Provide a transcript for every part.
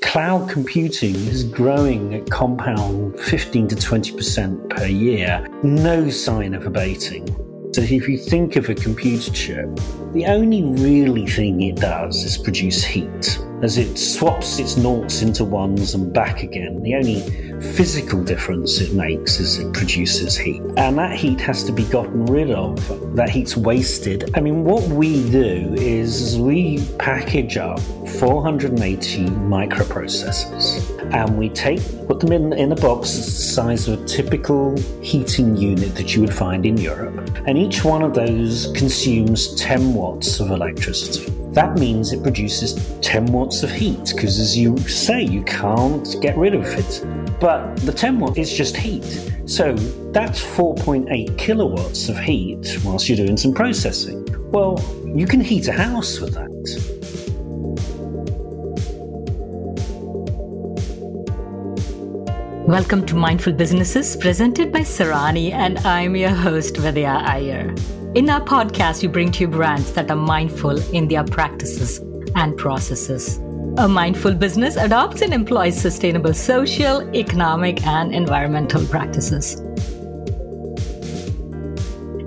cloud computing is growing at compound 15 to 20% per year. No sign of abating. So if you think of a computer chip, the only really thing it does is produce heat as it swaps its noughts into ones and back again. The only physical difference it makes is it produces heat. And that heat has to be gotten rid of. That heat's wasted. I mean, what we do is we package up 480 microprocessors and we take, put them in, in a box the size of a typical heating unit that you would find in Europe. And each one of those consumes 10 watts of electricity. That means it produces 10 watts of heat because, as you say, you can't get rid of it. But the 10 watt is just heat. So that's 4.8 kilowatts of heat whilst you're doing some processing. Well, you can heat a house with that. Welcome to Mindful Businesses presented by Sarani, and I'm your host, Vidya Iyer. In our podcast, we bring to you brands that are mindful in their practices and processes. A mindful business adopts and employs sustainable social, economic, and environmental practices.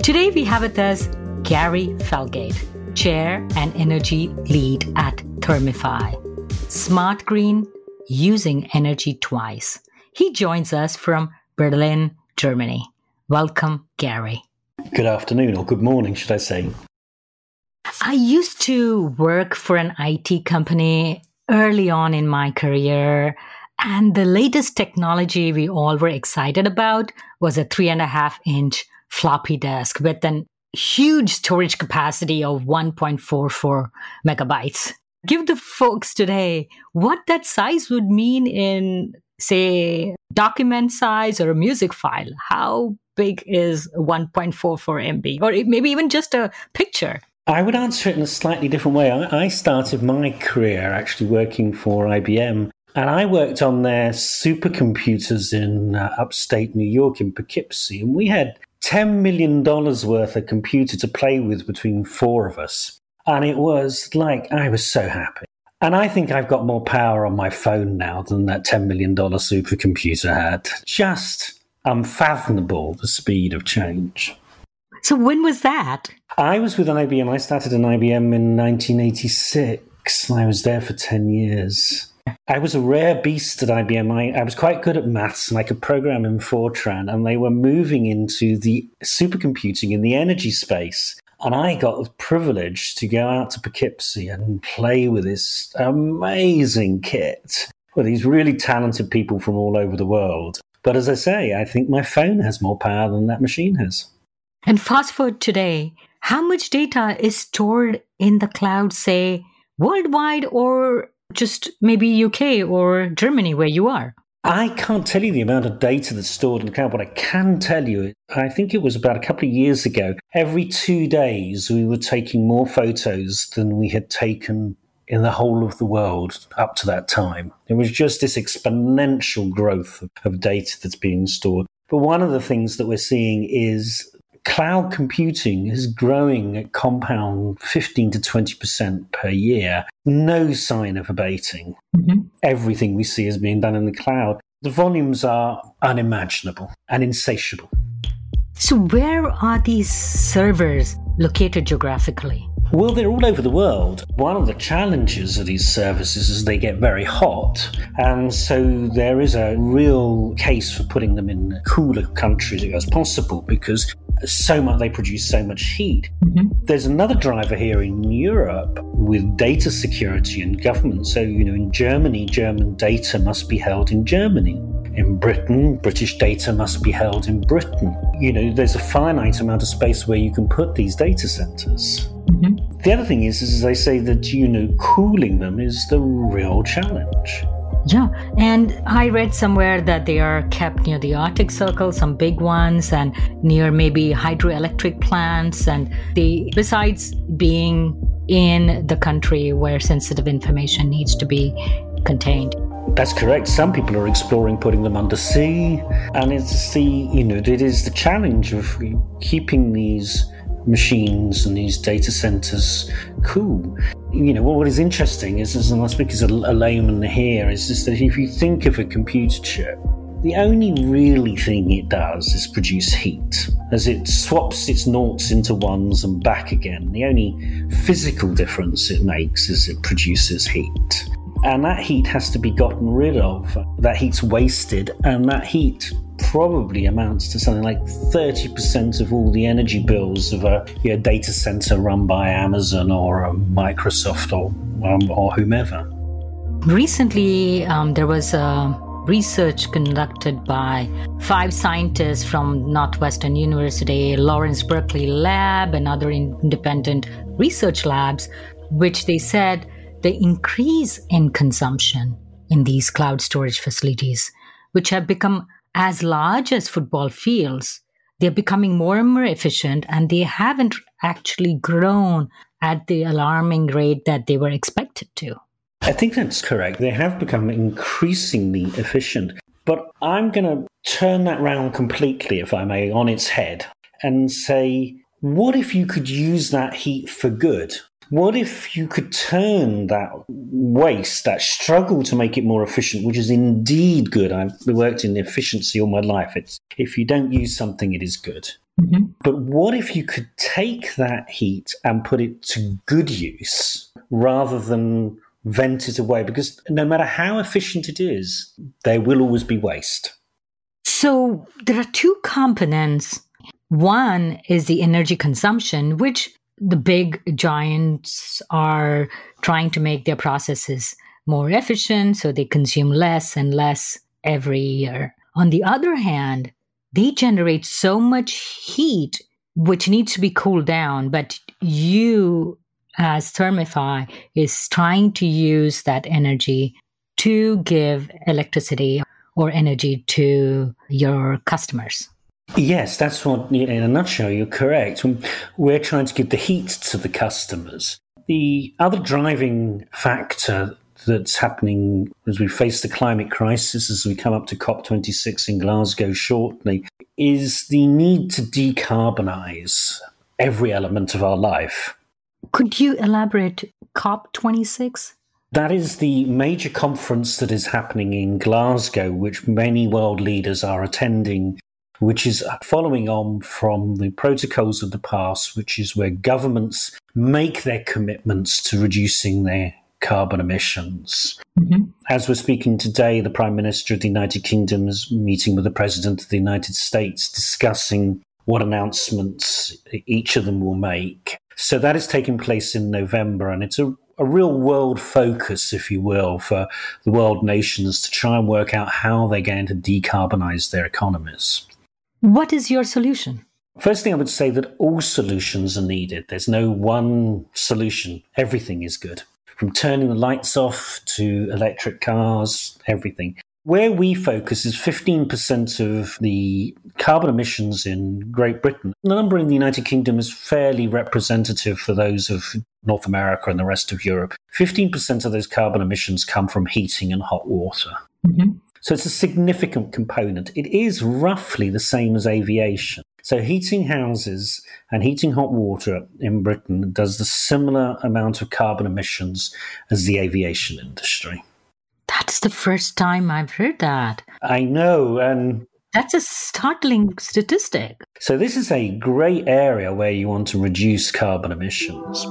Today, we have with us Gary Felgate, Chair and Energy Lead at Thermify. Smart Green, using energy twice. He joins us from Berlin, Germany. Welcome, Gary. Good afternoon, or good morning, should I say. I used to work for an IT company early on in my career. And the latest technology we all were excited about was a three and a half inch floppy disk with an huge storage capacity of 1.44 megabytes. Give the folks today what that size would mean in, say, document size or a music file. How big is 1.44 MB, or maybe even just a picture? I would answer it in a slightly different way. I, started my career actually working for IBM, and I worked on their supercomputers in uh, upstate New York in Poughkeepsie, and we had $10 million worth of computer to play with between four of us. And it was like, I was so happy. And I think I've got more power on my phone now than that $10 million supercomputer had. Just unfathomable the speed of change. So when was that? I was with IBM. I started in IBM in 1986. I was there for 10 years. I was a rare beast at IBM. I, I was quite good at maths and I could program in Fortran, and they were moving into the supercomputing in the energy space. And I got the privilege to go out to Poughkeepsie and play with this amazing kit with these really talented people from all over the world. But as I say, I think my phone has more power than that machine has. And fast forward today, how much data is stored in the cloud, say, worldwide or just maybe UK or Germany where you are? I can't tell you the amount of data that's stored in the cloud. What I can tell you, I think it was about a couple of years ago, every two days we were taking more photos than we had taken in the whole of the world up to that time. It was just this exponential growth of data that's being stored. But one of the things that we're seeing is cloud computing is growing at compound 15 to 20% per year. No sign of abating. Mm-hmm. Everything we see is being done in the cloud. The volumes are unimaginable and insatiable. So, where are these servers located geographically? Well, they're all over the world. One of the challenges of these services is they get very hot. And so there is a real case for putting them in cooler countries as possible because so much they produce so much heat. Mm-hmm. There's another driver here in Europe with data security and government. So, you know, in Germany, German data must be held in Germany. In Britain, British data must be held in Britain. You know, there's a finite amount of space where you can put these data centers. Mm-hmm. The other thing is, is they say that, you know, cooling them is the real challenge. Yeah, and I read somewhere that they are kept near the Arctic Circle, some big ones, and near maybe hydroelectric plants. And they, besides being in the country where sensitive information needs to be contained. That's correct. Some people are exploring putting them under sea, and it's the you know it is the challenge of keeping these machines and these data centers cool. You know, what is interesting is, as I speak as a, a layman here, is just that if you think of a computer chip, the only really thing it does is produce heat, as it swaps its noughts into ones and back again. The only physical difference it makes is it produces heat. And that heat has to be gotten rid of. That heat's wasted, and that heat probably amounts to something like 30% of all the energy bills of a you know, data center run by Amazon or Microsoft or, um, or whomever. Recently, um, there was a research conducted by five scientists from Northwestern University, Lawrence Berkeley Lab, and other independent research labs, which they said the increase in consumption in these cloud storage facilities, which have become as large as football fields, they're becoming more and more efficient and they haven't actually grown at the alarming rate that they were expected to. I think that's correct. They have become increasingly efficient. But I'm going to turn that round completely, if I may, on its head and say, what if you could use that heat for good? What if you could turn that waste, that struggle to make it more efficient, which is indeed good? I've worked in efficiency all my life. It's if you don't use something, it is good. Mm-hmm. But what if you could take that heat and put it to good use rather than vent it away? Because no matter how efficient it is, there will always be waste. So there are two components. One is the energy consumption, which the big giants are trying to make their processes more efficient, so they consume less and less every year. On the other hand, they generate so much heat which needs to be cooled down, but you as Thermify is trying to use that energy to give electricity or energy to your customers. Yes, that's what, in a nutshell, you're correct. We're trying to give the heat to the customers. The other driving factor that's happening as we face the climate crisis, as we come up to COP26 in Glasgow shortly, is the need to decarbonize every element of our life. Could you elaborate COP26? That is the major conference that is happening in Glasgow, which many world leaders are attending which is following on from the protocols of the past, which is where governments make their commitments to reducing their carbon emissions. Mm-hmm. As we're speaking today, the Prime Minister of the United Kingdom is meeting with the President of the United States discussing what announcements each of them will make. So that is taking place in November, and it's a, a real world focus, if you will, for the world nations to try and work out how they're going to decarbonize their economies. What is your solution? First thing I would say that all solutions are needed. There's no one solution. Everything is good. From turning the lights off to electric cars, everything. Where we focus is 15% of the carbon emissions in Great Britain. The number in the United Kingdom is fairly representative for those of North America and the rest of Europe. 15% of those carbon emissions come from heating and hot water. Mm-hmm. So it's a significant component. It is roughly the same as aviation. So heating houses and heating hot water in Britain does the similar amount of carbon emissions as the aviation industry. That's the first time I've heard that. I know, and that's a startling statistic. So this is a great area where you want to reduce carbon emissions.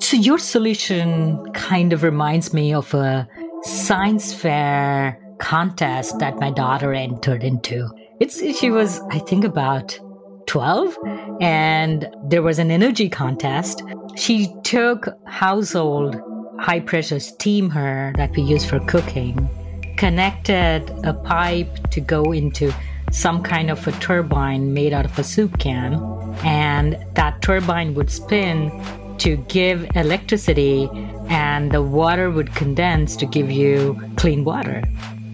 So your solution kind of reminds me of a science fair contest that my daughter entered into. It's she was I think about 12 and there was an energy contest. She took household high pressure steamer that we use for cooking, connected a pipe to go into some kind of a turbine made out of a soup can, and that turbine would spin to give electricity, and the water would condense to give you clean water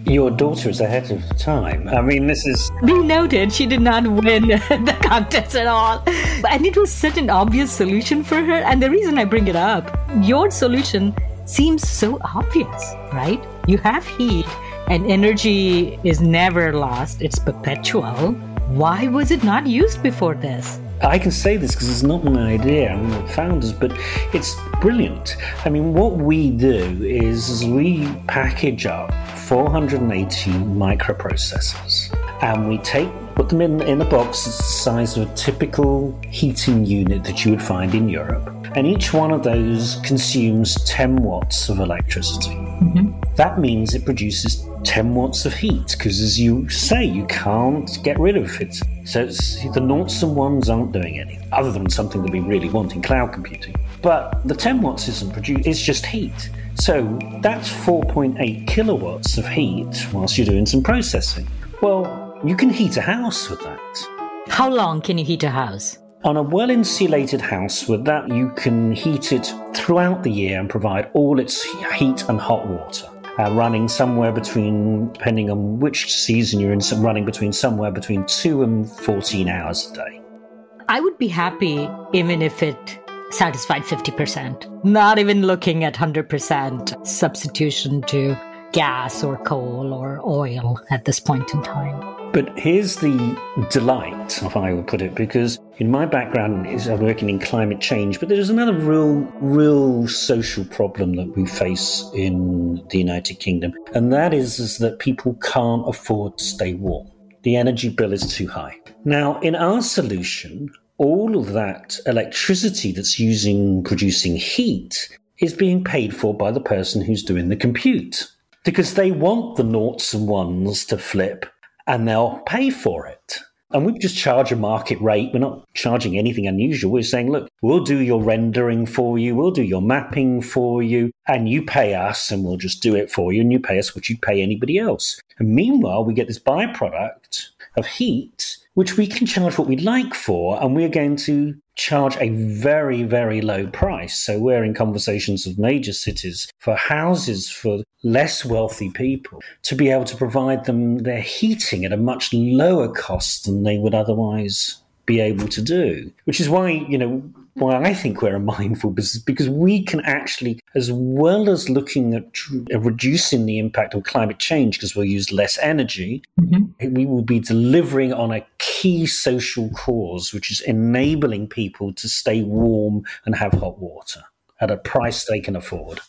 your daughter is ahead of time. I mean, this is. Be noted, she did not win the contest at all. And it was such an obvious solution for her. And the reason I bring it up, your solution seems so obvious, right? You have heat and energy is never lost, it's perpetual. Why was it not used before this? I can say this because it's not my idea, I'm the founders, but it's brilliant. I mean, what we do is we package up 480 microprocessors and we take put them in, in a box the size of a typical heating unit that you would find in Europe. And each one of those consumes 10 watts of electricity. Mm-hmm. That means it produces 10 watts of heat because, as you say, you can't get rid of it. So the noughts and ones aren't doing anything other than something that we really want in cloud computing. But the 10 watts isn't produced, it's just heat. So that's 4.8 kilowatts of heat whilst you're doing some processing. Well, you can heat a house with that. How long can you heat a house? On a well insulated house with that, you can heat it throughout the year and provide all its heat and hot water. Uh, running somewhere between, depending on which season you're in, running between somewhere between 2 and 14 hours a day. I would be happy even if it satisfied 50%, not even looking at 100% substitution to gas or coal or oil at this point in time. But here's the delight, if I would put it, because in my background is I'm working in climate change, but there's another real, real social problem that we face in the United Kingdom, and that is, is that people can't afford to stay warm. The energy bill is too high. Now, in our solution, all of that electricity that's using producing heat is being paid for by the person who's doing the compute because they want the noughts and ones to flip and they'll pay for it. And we just charge a market rate. We're not charging anything unusual. We're saying, look, we'll do your rendering for you. We'll do your mapping for you. And you pay us and we'll just do it for you. And you pay us what you pay anybody else. And meanwhile, we get this byproduct of heat, which we can charge what we like for. And we're going to charge a very, very low price. So we're in conversations with major cities for houses for less wealthy people to be able to provide them their heating at a much lower cost than they would otherwise be able to do. Which is why, you know, why I think we're a mindful business because we can actually, as well as looking at reducing the impact of climate change because we'll use less energy, mm-hmm. we will be delivering on a key social cause, which is enabling people to stay warm and have hot water at a price they can afford.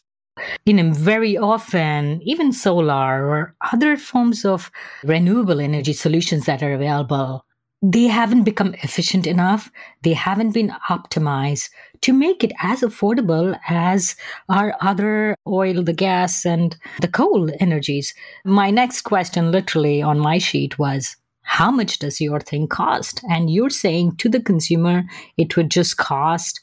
You know, very often, even solar or other forms of renewable energy solutions that are available they haven't become efficient enough. They haven't been optimized to make it as affordable as our other oil, the gas, and the coal energies. My next question, literally on my sheet, was how much does your thing cost? And you're saying to the consumer, it would just cost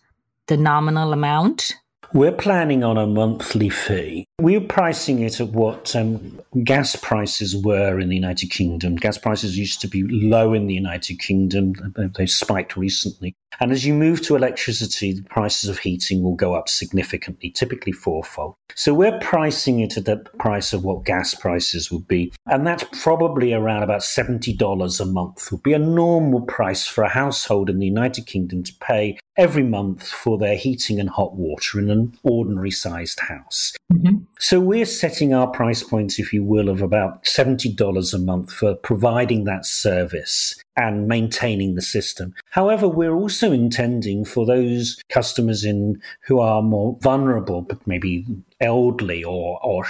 the nominal amount we're planning on a monthly fee. We're pricing it at what um, gas prices were in the United Kingdom. Gas prices used to be low in the United Kingdom, they spiked recently. And as you move to electricity, the prices of heating will go up significantly, typically fourfold. So we're pricing it at the price of what gas prices would be. And that's probably around about $70 a month would be a normal price for a household in the United Kingdom to pay every month for their heating and hot water in an ordinary sized house. Mm-hmm. So we're setting our price points, if you will, of about $70 a month for providing that service and maintaining the system. However, we're also intending for those customers in who are more vulnerable, but maybe elderly or, or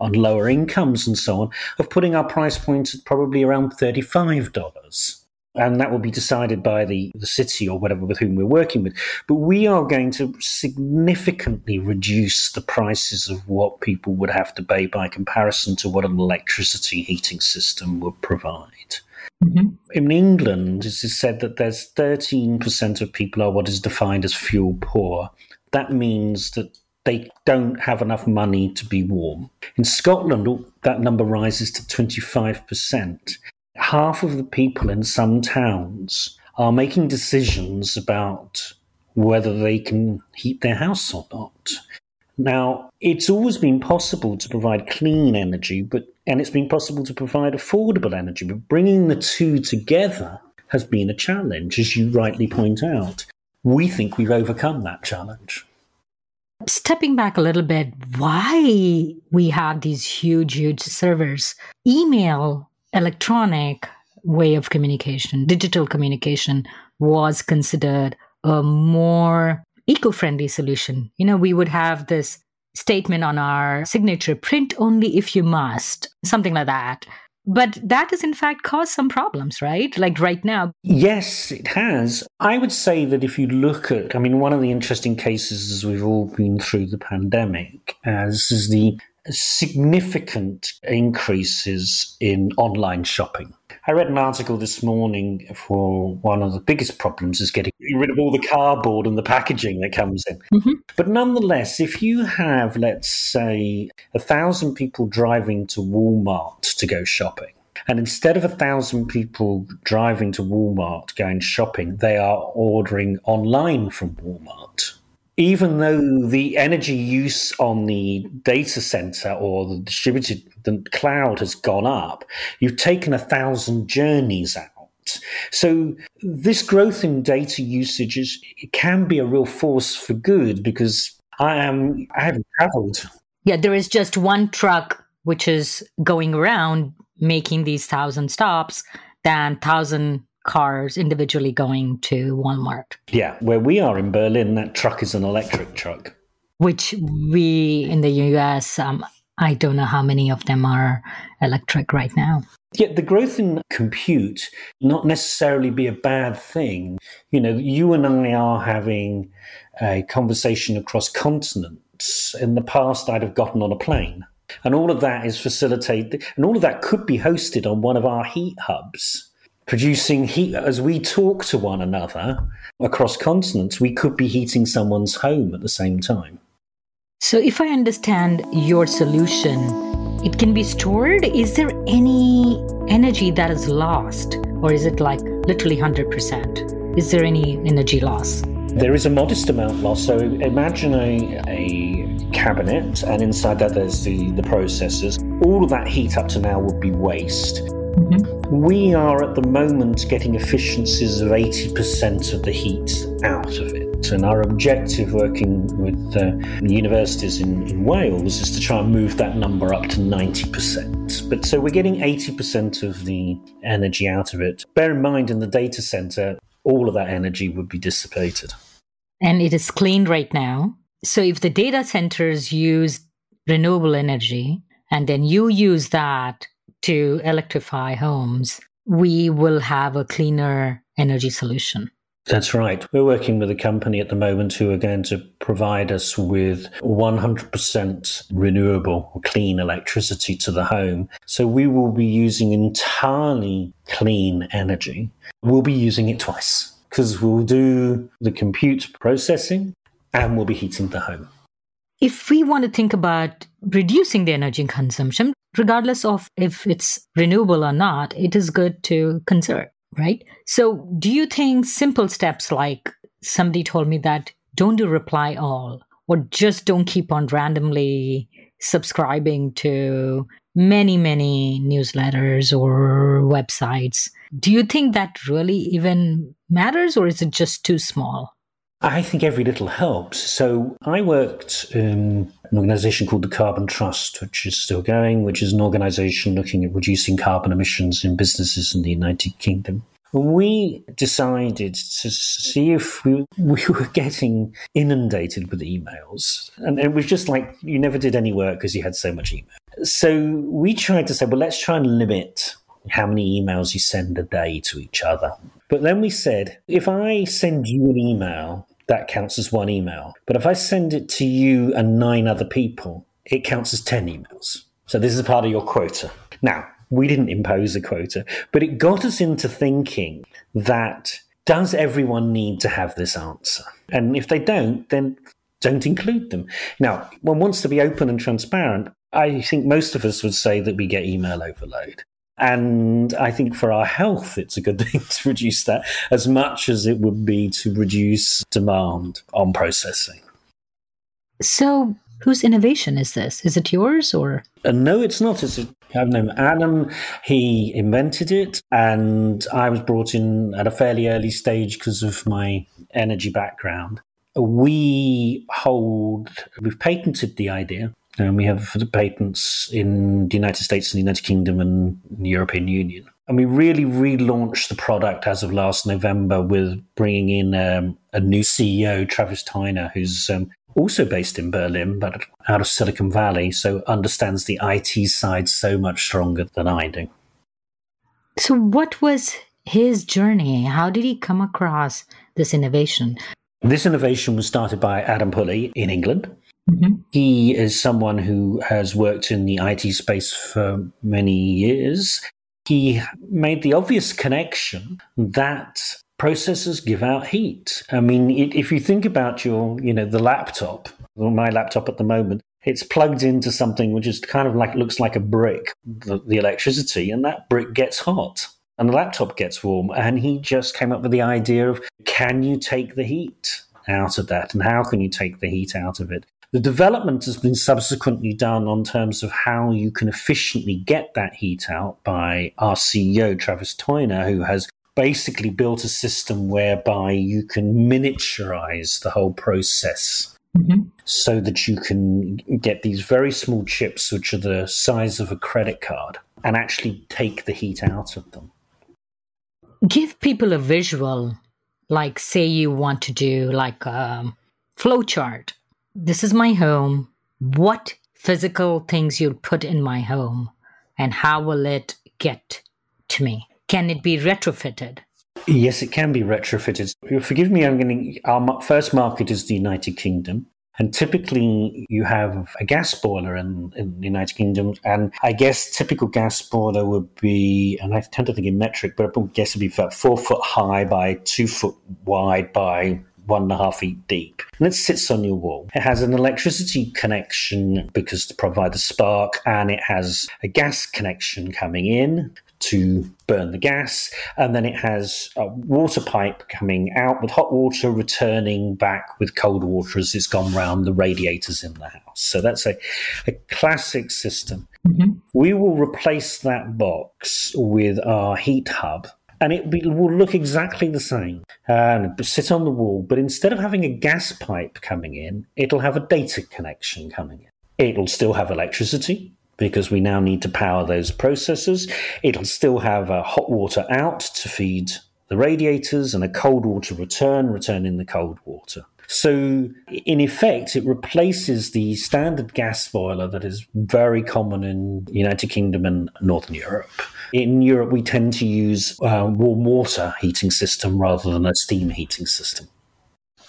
on lower incomes and so on, of putting our price points at probably around $35 and that will be decided by the, the city or whatever with whom we're working with. But we are going to significantly reduce the prices of what people would have to pay by comparison to what an electricity heating system would provide. Mm-hmm. In England, it is said that there's 13% of people are what is defined as fuel poor. That means that they don't have enough money to be warm. In Scotland, that number rises to 25% half of the people in some towns are making decisions about whether they can heat their house or not. Now, it's always been possible to provide clean energy, but and it's been possible to provide affordable energy, but bringing the two together has been a challenge, as you rightly point out. We think we've overcome that challenge. Stepping back a little bit, why we have these huge, huge servers? Email electronic way of communication, digital communication, was considered a more eco friendly solution. You know, we would have this statement on our signature print only if you must, something like that. But that has in fact caused some problems, right? Like right now. Yes, it has. I would say that if you look at, I mean, one of the interesting cases as we've all been through the pandemic, uh, as is the significant increases in online shopping. I read an article this morning for one of the biggest problems is getting rid of all the cardboard and the packaging that comes in. Mm-hmm. But nonetheless, if you have, let's say, a thousand people driving to Walmart to go shopping, and instead of a thousand people driving to Walmart going shopping, they are ordering online from Walmart even though the energy use on the data center or the distributed the cloud has gone up, you've taken a thousand journeys out. So this growth in data usage is can be a real force for good because I am I haven't traveled. Yeah, there is just one truck which is going around making these thousand stops than thousand cars individually going to Walmart. Yeah, where we are in Berlin, that truck is an electric truck. Which we in the US, um, I don't know how many of them are electric right now. Yeah, the growth in compute not necessarily be a bad thing. You know, you and I are having a conversation across continents. In the past, I'd have gotten on a plane. And all of that is facilitated, and all of that could be hosted on one of our heat hubs producing heat as we talk to one another across continents we could be heating someone's home at the same time. So if i understand your solution it can be stored. Is there any energy that is lost or is it like literally 100% is there any energy loss? There is a modest amount lost. So imagine a, a cabinet and inside that there's the, the processors. All of that heat up to now would be waste Mm-hmm. We are at the moment getting efficiencies of 80% of the heat out of it. And our objective working with uh, universities in, in Wales is to try and move that number up to 90%. But so we're getting 80% of the energy out of it. Bear in mind, in the data center, all of that energy would be dissipated. And it is clean right now. So if the data centers use renewable energy and then you use that to electrify homes, we will have a cleaner energy solution. That's right. We're working with a company at the moment who are going to provide us with 100% renewable clean electricity to the home. So we will be using entirely clean energy. We'll be using it twice because we'll do the compute processing and we'll be heating the home. If we want to think about reducing the energy consumption, regardless of if it's renewable or not, it is good to conserve, right? So, do you think simple steps like somebody told me that don't do reply all or just don't keep on randomly subscribing to many, many newsletters or websites. Do you think that really even matters or is it just too small? I think every little helps. So I worked in an organization called the Carbon Trust, which is still going, which is an organization looking at reducing carbon emissions in businesses in the United Kingdom. We decided to see if we, we were getting inundated with emails. And it was just like you never did any work because you had so much email. So we tried to say, well, let's try and limit how many emails you send a day to each other. But then we said, if I send you an email that counts as one email. But if I send it to you and nine other people, it counts as 10 emails. So this is part of your quota. Now, we didn't impose a quota, but it got us into thinking that does everyone need to have this answer? And if they don't, then don't include them. Now, one wants to be open and transparent. I think most of us would say that we get email overload. And I think for our health, it's a good thing to reduce that as much as it would be to reduce demand on processing. So, whose innovation is this? Is it yours or? Uh, no, it's not. It's a, I've known Adam. He invented it, and I was brought in at a fairly early stage because of my energy background. We hold, we've patented the idea and we have the patents in the United States and the United Kingdom and the European Union. And we really relaunched the product as of last November with bringing in um, a new CEO, Travis Tyner, who's um, also based in Berlin, but out of Silicon Valley, so understands the IT side so much stronger than I do. So, what was his journey? How did he come across this innovation? This innovation was started by Adam Pulley in England. Mm-hmm. He is someone who has worked in the IT space for many years he made the obvious connection that processors give out heat. I mean, it, if you think about your, you know, the laptop, or my laptop at the moment, it's plugged into something which is kind of like looks like a brick, the, the electricity, and that brick gets hot and the laptop gets warm. And he just came up with the idea of can you take the heat out of that, and how can you take the heat out of it? The development has been subsequently done on terms of how you can efficiently get that heat out by our CEO, Travis Tyner, who has basically built a system whereby you can miniaturize the whole process mm-hmm. so that you can get these very small chips, which are the size of a credit card, and actually take the heat out of them. Give people a visual, like, say, you want to do like a flow chart this is my home. What physical things you'll put in my home and how will it get to me? Can it be retrofitted? Yes, it can be retrofitted. Forgive me, I'm going to. Our first market is the United Kingdom. And typically, you have a gas boiler in, in the United Kingdom. And I guess typical gas boiler would be, and I tend to think in metric, but I guess it'd be about four foot high by two foot wide by one and a half feet deep. And it sits on your wall. It has an electricity connection because to provide the spark, and it has a gas connection coming in to burn the gas. And then it has a water pipe coming out with hot water, returning back with cold water as it's gone round the radiators in the house. So that's a, a classic system. Mm-hmm. We will replace that box with our heat hub and it will look exactly the same and sit on the wall. But instead of having a gas pipe coming in, it'll have a data connection coming in. It'll still have electricity because we now need to power those processors. It'll still have a hot water out to feed the radiators and a cold water return, returning the cold water. So, in effect, it replaces the standard gas boiler that is very common in the United Kingdom and Northern Europe. In Europe, we tend to use a warm water heating system rather than a steam heating system.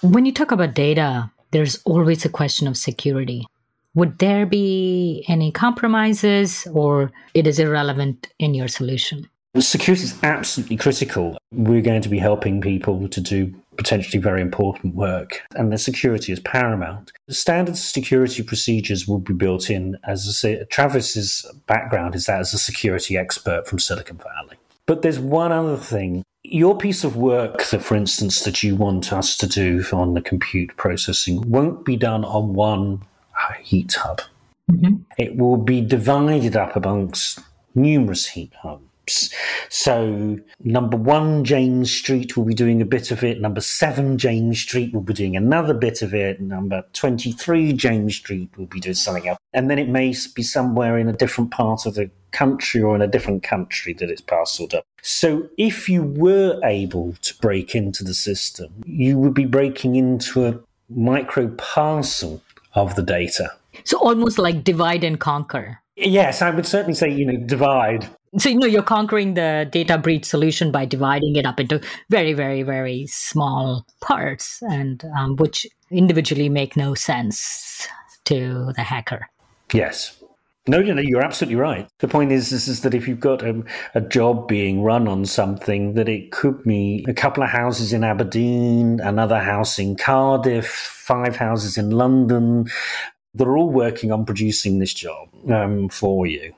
When you talk about data, there's always a question of security. Would there be any compromises or it is irrelevant in your solution? Security is absolutely critical. We're going to be helping people to do potentially very important work, and the security is paramount. The standard security procedures will be built in. As I say, Travis's background is that as a security expert from Silicon Valley. But there's one other thing. Your piece of work, that, for instance, that you want us to do on the compute processing won't be done on one heat hub. Mm-hmm. It will be divided up amongst numerous heat hubs. So, number one, James Street will be doing a bit of it. Number seven, James Street will be doing another bit of it. Number 23, James Street will be doing something else. And then it may be somewhere in a different part of the country or in a different country that it's parceled up. So, if you were able to break into the system, you would be breaking into a micro parcel of the data. So, almost like divide and conquer. Yes, I would certainly say, you know, divide so you know you're conquering the data breach solution by dividing it up into very very very small parts and um, which individually make no sense to the hacker yes no, no, know, you're absolutely right. The point is, is, is that if you've got a, a, job being run on something, that it could be a couple of houses in Aberdeen, another house in Cardiff, five houses in London. They're all working on producing this job um, for you.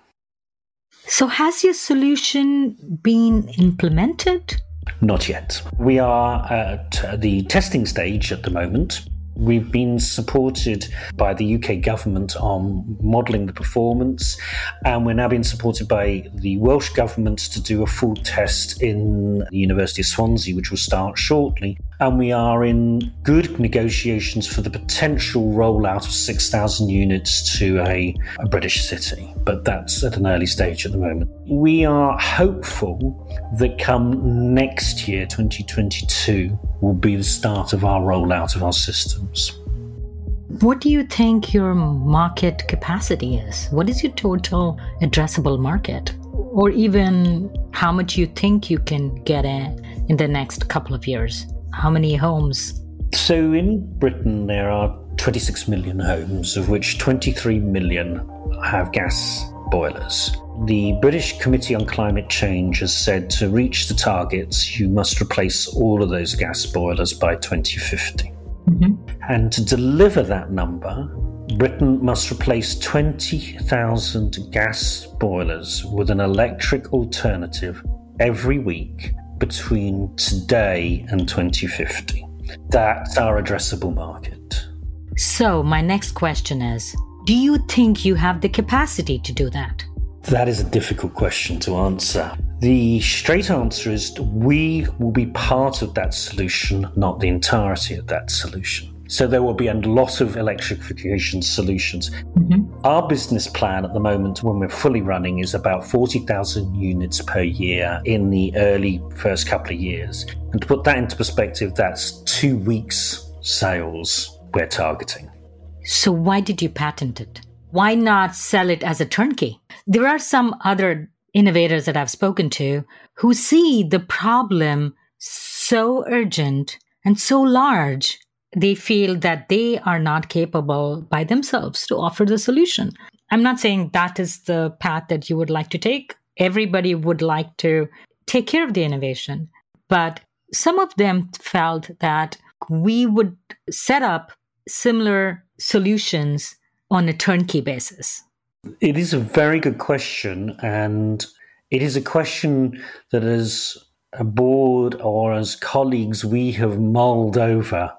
So, has your solution been implemented? Not yet. We are at the testing stage at the moment. We've been supported by the UK government on modelling the performance, and we're now being supported by the Welsh government to do a full test in the University of Swansea, which will start shortly. And we are in good negotiations for the potential rollout of 6,000 units to a, a British city, but that's at an early stage at the moment. We are hopeful that come next year, 2022, will be the start of our rollout of our systems. What do you think your market capacity is? What is your total addressable market? Or even how much you think you can get in, in the next couple of years? How many homes? So in Britain, there are 26 million homes, of which 23 million have gas boilers. The British Committee on Climate Change has said to reach the targets, you must replace all of those gas boilers by 2050. Mm-hmm. And to deliver that number, Britain must replace 20,000 gas boilers with an electric alternative every week between today and 2050. That's our addressable market. So, my next question is Do you think you have the capacity to do that? That is a difficult question to answer. The straight answer is we will be part of that solution, not the entirety of that solution. So there will be a lot of electrification solutions. Mm-hmm. Our business plan at the moment, when we're fully running, is about 40,000 units per year in the early first couple of years. And to put that into perspective, that's two weeks' sales we're targeting. So why did you patent it? Why not sell it as a turnkey? There are some other innovators that I've spoken to who see the problem so urgent and so large, they feel that they are not capable by themselves to offer the solution. I'm not saying that is the path that you would like to take. Everybody would like to take care of the innovation. But some of them felt that we would set up similar solutions on a turnkey basis. It is a very good question, and it is a question that as a board or as colleagues we have mulled over.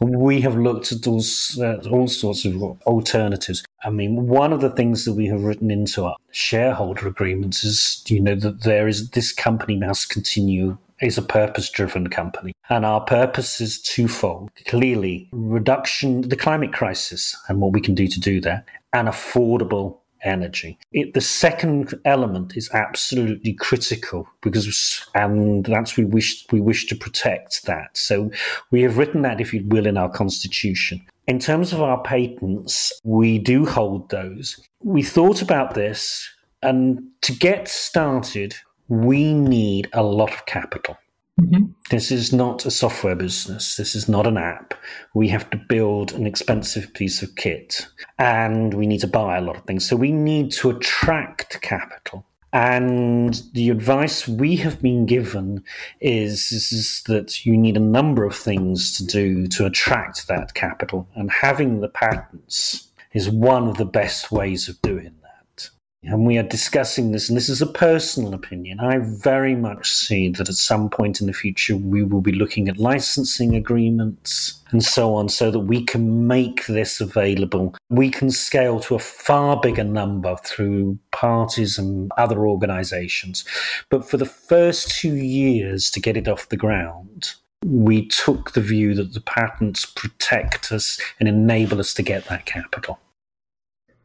We have looked at all, uh, all sorts of alternatives. I mean, one of the things that we have written into our shareholder agreements is, you know, that there is this company must continue is a purpose driven company. And our purpose is twofold. Clearly, reduction, the climate crisis and what we can do to do that, and affordable energy. It, the second element is absolutely critical because, and that's we wish we wish to protect that. So we have written that, if you will, in our constitution. In terms of our patents, we do hold those. We thought about this, and to get started, we need a lot of capital. Mm-hmm. This is not a software business. This is not an app. We have to build an expensive piece of kit and we need to buy a lot of things. So we need to attract capital. And the advice we have been given is, is, that you need a number of things to do to attract that capital. And having the patents is one of the best ways of doing that and we are discussing this, and this is a personal opinion. I very much see that at some point in the future we will be looking at licensing agreements and so on so that we can make this available. We can scale to a far bigger number through parties and other organizations. But for the first two years to get it off the ground, we took the view that the patents protect us and enable us to get that capital.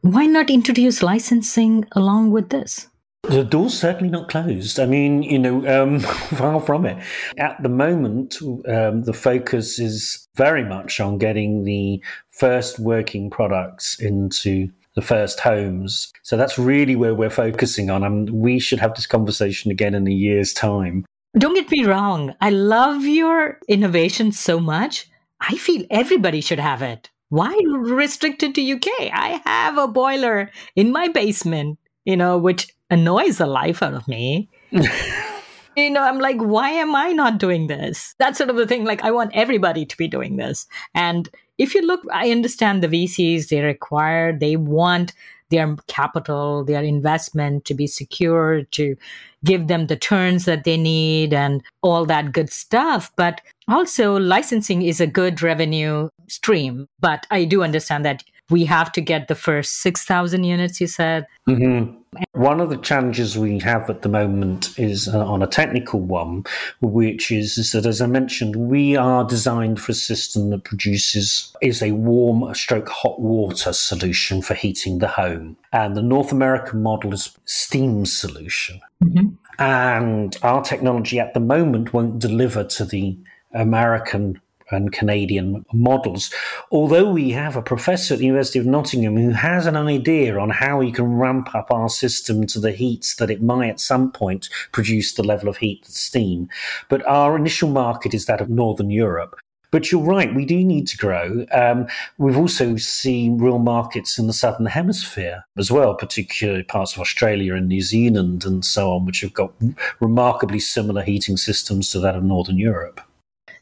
Why not introduce licensing along with this? The door's certainly not closed. I mean, you know, um, far from it. At the moment, um, the focus is very much on getting the first working products into the first homes. So that's really where we're focusing on. And we should have this conversation again in a year's time. Don't get me wrong. I love your innovation so much. I feel everybody should have it why restricted to UK? I have a boiler in my basement, you know, which annoys the life out of me. you know, I'm like, why am I not doing this? That's sort of the thing. Like, I want everybody to be doing this. And if you look, I understand the VCs, they require, they want their capital, their investment to be secure, to give them the turns that they need and all that good stuff. But also, licensing is a good revenue stream. But I do understand that we have to get the first 6,000 units, you said. Mm-hmm. One of the challenges we have at the moment is uh, on a technical one, which is, is, that, as I mentioned, we are designed for a system that produces is a warm stroke hot water solution for heating the home, and the North American model is steam solution. Mm-hmm. And our technology at the moment won't deliver to the American and Canadian models. Although we have a professor at the University of Nottingham who has an idea on how he can ramp up our system to the heats that it might at some point produce the level of heat that steam. But our initial market is that of Northern Europe. But you're right, we do need to grow. Um, we've also seen real markets in the southern hemisphere as well, particularly parts of Australia and New Zealand and so on, which have got remarkably similar heating systems to that of northern Europe.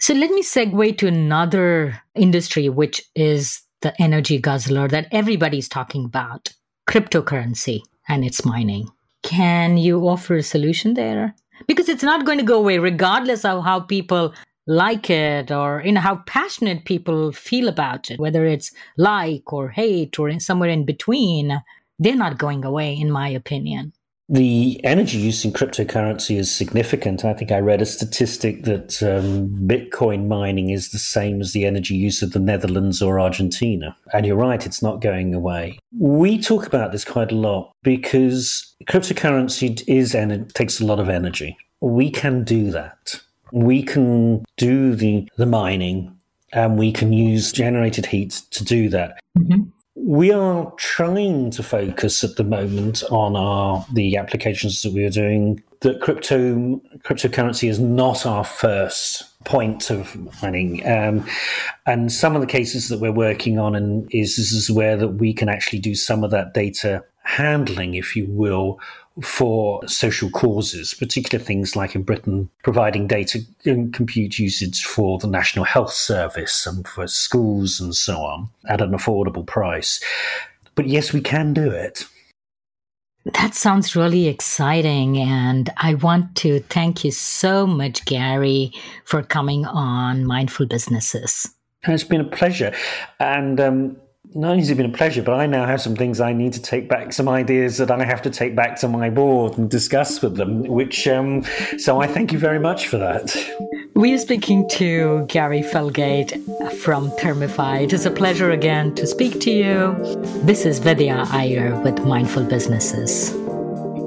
So let me segue to another industry, which is the energy guzzler that everybody's talking about cryptocurrency and its mining. Can you offer a solution there? Because it's not going to go away, regardless of how people like it or you know how passionate people feel about it whether it's like or hate or in somewhere in between they're not going away in my opinion the energy use in cryptocurrency is significant. I think I read a statistic that um, Bitcoin mining is the same as the energy use of the Netherlands or Argentina. And you're right, it's not going away. We talk about this quite a lot because cryptocurrency is and it takes a lot of energy. We can do that. We can do the, the mining and we can use generated heat to do that. Mm-hmm we are trying to focus at the moment on our the applications that we are doing. That crypto cryptocurrency is not our first point of mining, um, and some of the cases that we're working on and is this is where that we can actually do some of that data handling, if you will, for social causes, particular things like in Britain, providing data and compute usage for the National Health Service and for schools and so on at an affordable price. But yes, we can do it. That sounds really exciting. And I want to thank you so much, Gary, for coming on Mindful Businesses. It's been a pleasure. And um, not only has it been a pleasure, but I now have some things I need to take back, some ideas that I have to take back to my board and discuss with them. Which, um, so I thank you very much for that. We are speaking to Gary Felgate from Thermify. It is a pleasure again to speak to you. This is Vidya Iyer with Mindful Businesses.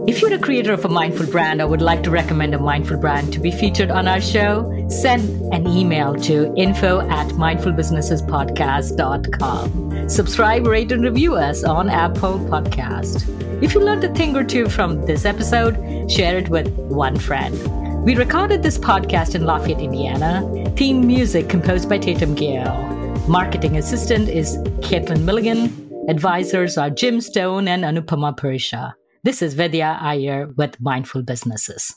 If you're a creator of a mindful brand or would like to recommend a mindful brand to be featured on our show, send an email to info at mindfulbusinessespodcast.com. Subscribe, rate, and review us on Apple Podcast. If you learned a thing or two from this episode, share it with one friend. We recorded this podcast in Lafayette, Indiana. Theme music composed by Tatum Gale. Marketing assistant is Caitlin Milligan. Advisors are Jim Stone and Anupama Purisha. This is Vidya Iyer with Mindful Businesses.